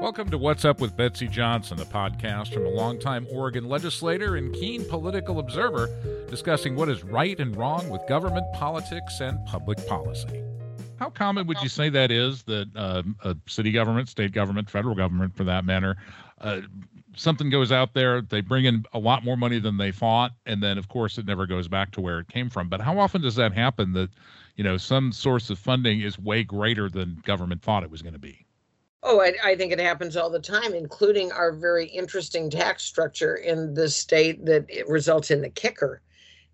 Welcome to What's Up with Betsy Johnson, a podcast from a longtime Oregon legislator and keen political observer discussing what is right and wrong with government politics and public policy. How common would you say that is that uh, a city government, state government, federal government for that matter, uh, something goes out there, they bring in a lot more money than they thought, and then of course it never goes back to where it came from. But how often does that happen that, you know, some source of funding is way greater than government thought it was going to be? Oh, I, I, think it happens all the time, including our very interesting tax structure in the state that it results in the kicker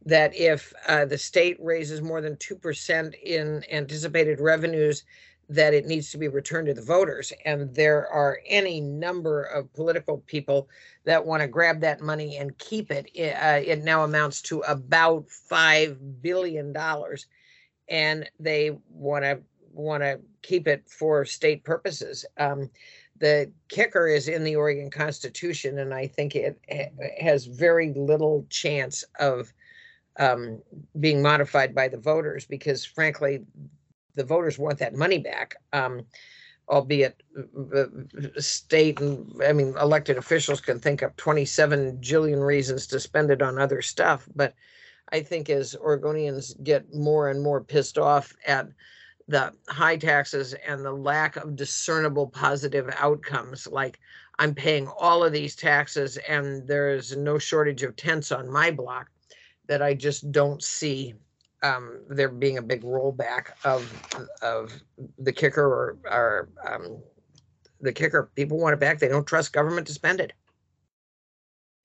that if uh, the state raises more than 2% in anticipated revenues, that it needs to be returned to the voters. And there are any number of political people that want to grab that money and keep it. Uh, it now amounts to about $5 billion. And they want to want to keep it for state purposes. Um, the kicker is in the Oregon Constitution, and I think it has very little chance of um, being modified by the voters because, frankly, the voters want that money back. Um, albeit the state and I mean elected officials can think up 27 jillion reasons to spend it on other stuff, but I think as Oregonians get more and more pissed off at the high taxes and the lack of discernible positive outcomes like i'm paying all of these taxes and there's no shortage of tents on my block that i just don't see um, there being a big rollback of of the kicker or, or um, the kicker. People want it back. They don't trust government to spend it.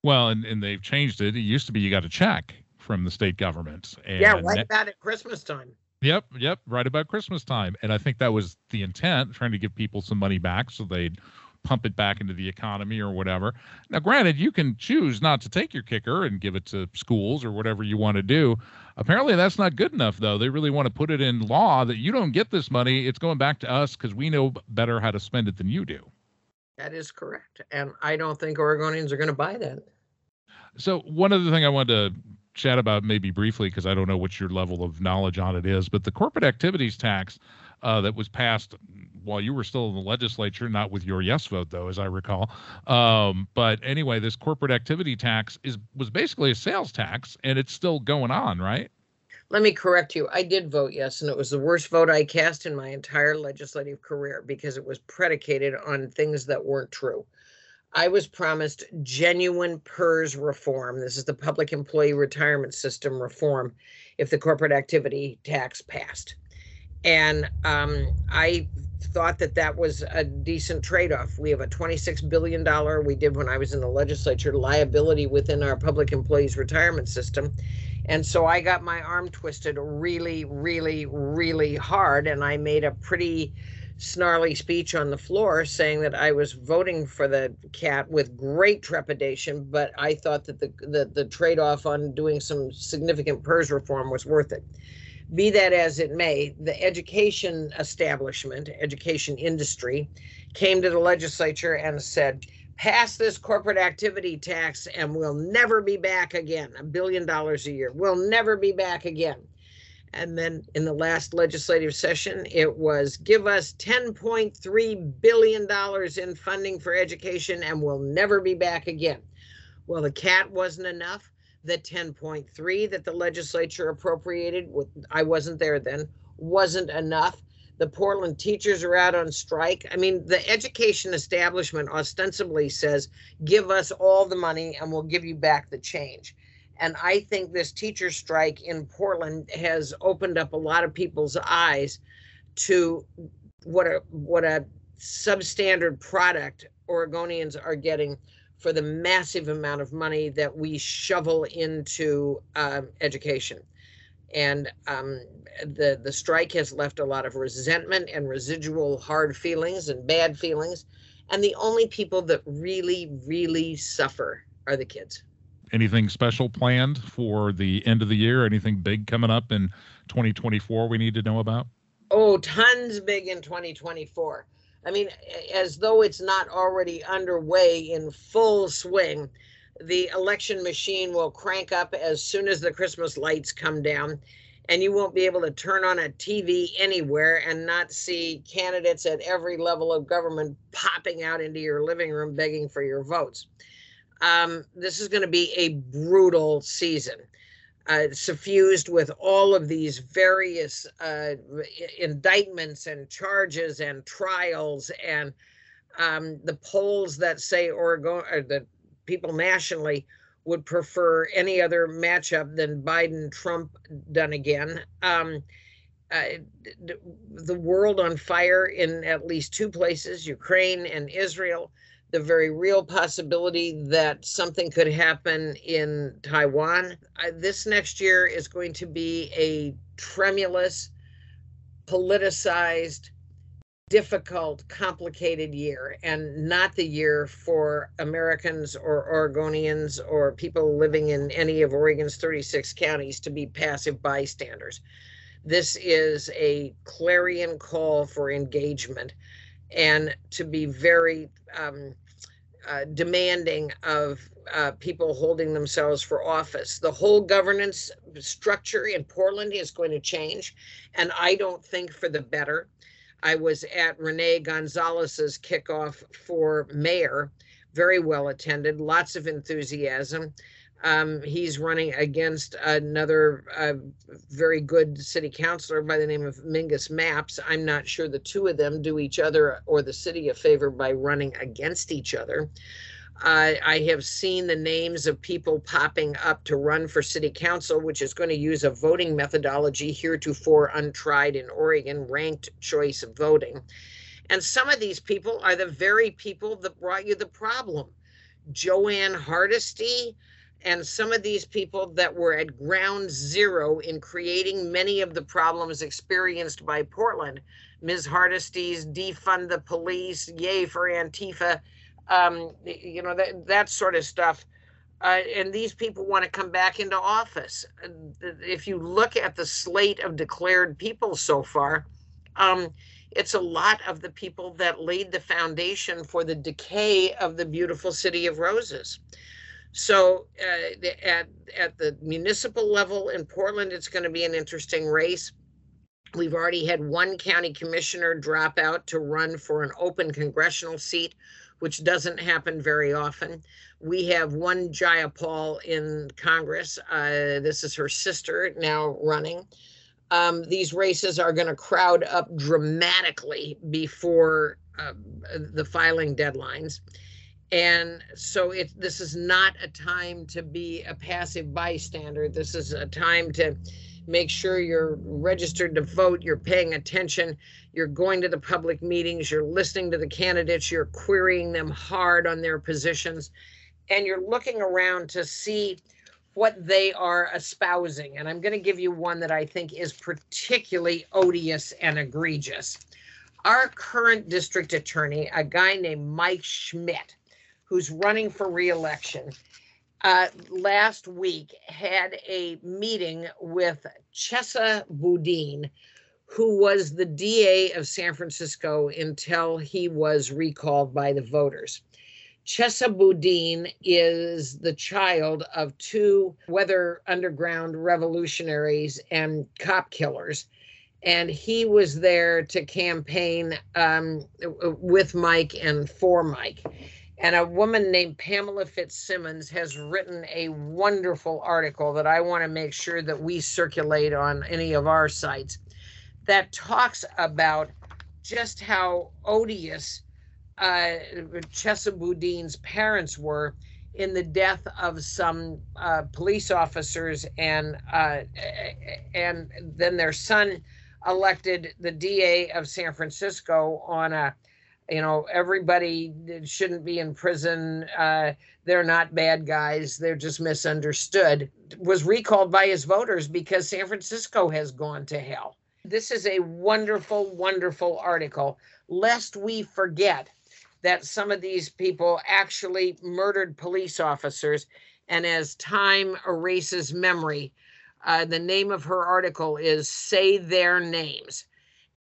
Well and, and they've changed it. It used to be you got a check from the state government and yeah right about at christmas time Yep, yep, right about Christmas time. And I think that was the intent, trying to give people some money back so they'd pump it back into the economy or whatever. Now, granted, you can choose not to take your kicker and give it to schools or whatever you want to do. Apparently, that's not good enough, though. They really want to put it in law that you don't get this money. It's going back to us because we know better how to spend it than you do. That is correct. And I don't think Oregonians are going to buy that. So, one other thing I wanted to chat about maybe briefly because I don't know what your level of knowledge on it is, but the corporate activities tax uh, that was passed while you were still in the legislature, not with your yes vote though, as I recall. Um, but anyway, this corporate activity tax is was basically a sales tax, and it's still going on, right? Let me correct you. I did vote yes, and it was the worst vote I cast in my entire legislative career because it was predicated on things that weren't true. I was promised genuine PERS reform. This is the Public Employee Retirement System reform if the corporate activity tax passed. And um, I thought that that was a decent trade off. We have a $26 billion, we did when I was in the legislature, liability within our public employees retirement system. And so I got my arm twisted really, really, really hard. And I made a pretty snarly speech on the floor saying that I was voting for the cat with great trepidation, but I thought that the the, the trade off on doing some significant PERS reform was worth it. Be that as it may, the education establishment, education industry, came to the legislature and said, pass this corporate activity tax and we'll never be back again. A billion dollars a year. We'll never be back again. And then in the last legislative session, it was give us $10.3 billion in funding for education and we'll never be back again. Well, the CAT wasn't enough. The 10.3 that the legislature appropriated, I wasn't there then, wasn't enough. The Portland teachers are out on strike. I mean, the education establishment ostensibly says, give us all the money and we'll give you back the change. And I think this teacher strike in Portland has opened up a lot of people's eyes to what a what a substandard product Oregonians are getting for the massive amount of money that we shovel into um, education. And um, the the strike has left a lot of resentment and residual hard feelings and bad feelings. And the only people that really, really suffer are the kids anything special planned for the end of the year? Anything big coming up in 2024 we need to know about? Oh, tons big in 2024. I mean, as though it's not already underway in full swing. The election machine will crank up as soon as the Christmas lights come down. and you won't be able to turn on a TV anywhere and not see candidates at every level of government popping out into your living room begging for your votes. Um, this is going to be a brutal season. Uh, suffused with all of these various uh, indictments and charges and trials and um, the polls that say Oregon or the people nationally would prefer any other matchup than Biden Trump done again. Um, uh, the world on fire in at least two places, Ukraine and Israel. The very real possibility that something could happen in Taiwan. Uh, this next year is going to be a tremulous, politicized, difficult, complicated year and not the year for Americans or Oregonians or people living in any of Oregon's 36 counties to be passive bystanders. This is a clarion call for engagement and to be very um, uh, demanding of uh, people holding themselves for office. The whole governance structure in Portland is going to change, and I don't think for the better. I was at Rene Gonzalez's kickoff for mayor, very well attended, lots of enthusiasm. Um, he's running against another uh, very good city councilor by the name of Mingus Mapps. I'm not sure the two of them do each other or the city a favor by running against each other. Uh, I have seen the names of people popping up to run for city council, which is going to use a voting methodology heretofore untried in Oregon, ranked choice voting. And some of these people are the very people that brought you the problem. Jo Ann Hardesty and some of these people that were at ground zero in creating many of the problems experienced by Portland. Ms. Hardesty's defund the police, yay for Antifa um, you know, that, that sort of stuff. Uh, and these people want to come back into office. If you look at the slate of declared people so far, um, it's a lot of the people that laid the foundation for the decay of the beautiful city of roses. So uh, at at the municipal level in Portland, it's going to be an interesting race. We've already had one county commissioner drop out to run for an open congressional seat which doesn't happen very often. We have one Jayapal in Congress. Uh, this is her sister now running. Um, these races are going to crowd up dramatically before uh, the filing deadlines. And so it, this is not a time to be a passive bystander. This is a time to make sure you're registered to vote, you're paying attention, you're going to the public meetings, you're listening to the candidates, you're querying them hard on their positions, and you're looking around to see what they are espousing. And I'm going to give you one that I think is particularly odious and egregious. Our current district attorney, a guy named Mike Schmidt, who's running for reelection, uh, last week had a meeting with Chesa Boudin, who was the DA of San Francisco until he was recalled by the voters. Chesa Boudin is the child of two weather underground revolutionaries and cop killers. And he was there to campaign um, with Mike and for Mike. And a woman named Pamela Fitzsimmons has written a wonderful article that I want to make sure that we circulate on any of our sites that talks about just how odious uh, Chesa Boudin's parents were in the death of some uh, police officers and uh, and then their son elected the DA of San Francisco on a you know everybody shouldn't be in prison uh, they're not bad guys they're just misunderstood was recalled by his voters because san francisco has gone to hell. This is a wonderful wonderful article lest we forget that some of these people actually murdered police officers and as time erases memory uh, the name of her article is say their names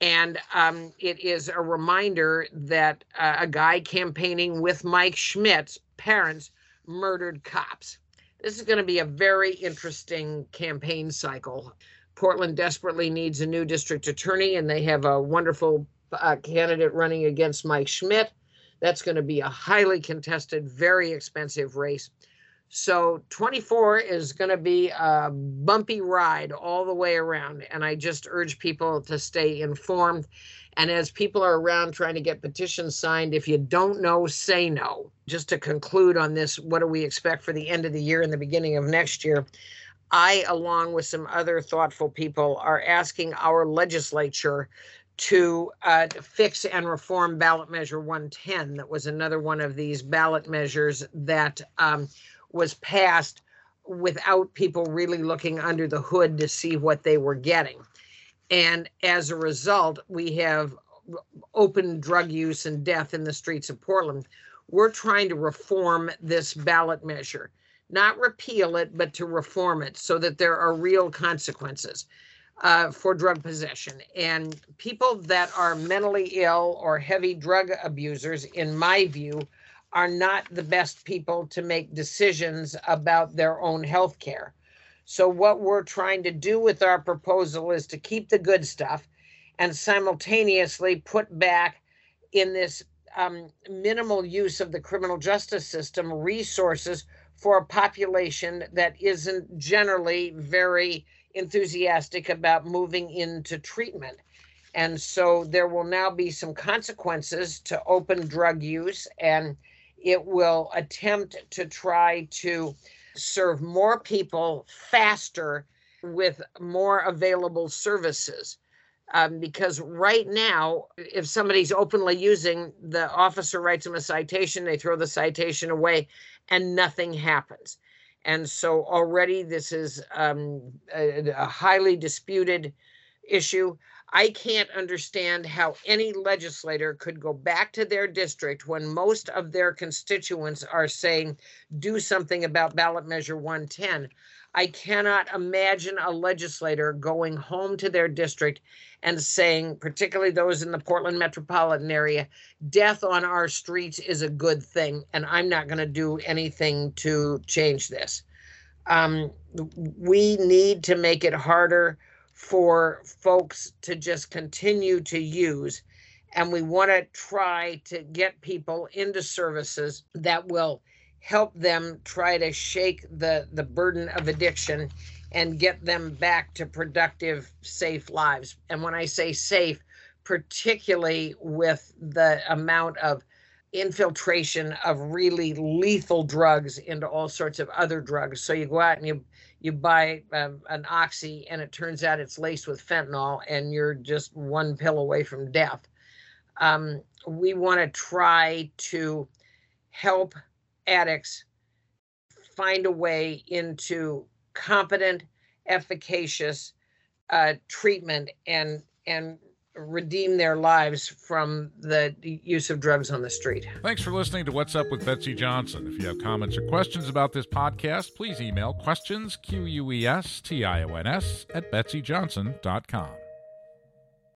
and um, it is a reminder that uh, a guy campaigning with Mike Schmidt's parents murdered cops. This is going to be a very interesting campaign cycle. Portland desperately needs a new district attorney, and they have a wonderful uh, candidate running against Mike Schmidt. That's going to be a highly contested, very expensive race. So 24 is going to be a bumpy ride all the way around. And I just urge people to stay informed. And as people are around trying to get petitions signed, if you don't know, say no. Just to conclude on this, what do we expect for the end of the year and the beginning of next year? I, along with some other thoughtful people, are asking our legislature to uh, fix and reform ballot measure 110. That was another one of these ballot measures that um, was passed without people really looking under the hood to see what they were getting. And as a result, we have open drug use and death in the streets of Portland. We're trying to reform this ballot measure, not repeal it, but to reform it so that there are real consequences uh, for drug possession. And people that are mentally ill or heavy drug abusers, in my view, are not the best people to make decisions about their own health care. So, what we're trying to do with our proposal is to keep the good stuff and simultaneously put back in this um, minimal use of the criminal justice system resources for a population that isn't generally very enthusiastic about moving into treatment. And so there will now be some consequences to open drug use and it will attempt to try to serve more people faster with more available services. Um, because right now, if somebody's openly using, the officer writes them a citation, they throw the citation away, and nothing happens. And so already this is um, a, a highly disputed issue. I can't understand how any legislator could go back to their district when most of their constituents are saying, do something about ballot measure 110. I cannot imagine a legislator going home to their district and saying, particularly those in the Portland metropolitan area, death on our streets is a good thing, and I'm not going to do anything to change this. Um, we need to make it harder for folks to just continue to use. And we want to try to get people into services that will help them try to shake the, the burden of addiction and get them back to productive, safe lives. And when I say safe, particularly with the amount of infiltration of really lethal drugs into all sorts of other drugs. So you go out and you you buy um, an oxy and it turns out it's laced with fentanyl and you're just one pill away from death. Um, we want to try to help addicts find a way into competent, efficacious uh, treatment and and redeem their lives from the use of drugs on the street. Thanks for listening to What's Up with Betsy Johnson. If you have comments or questions about this podcast, please email questions, Q U E S T I O N S, at betsyjohnson.com.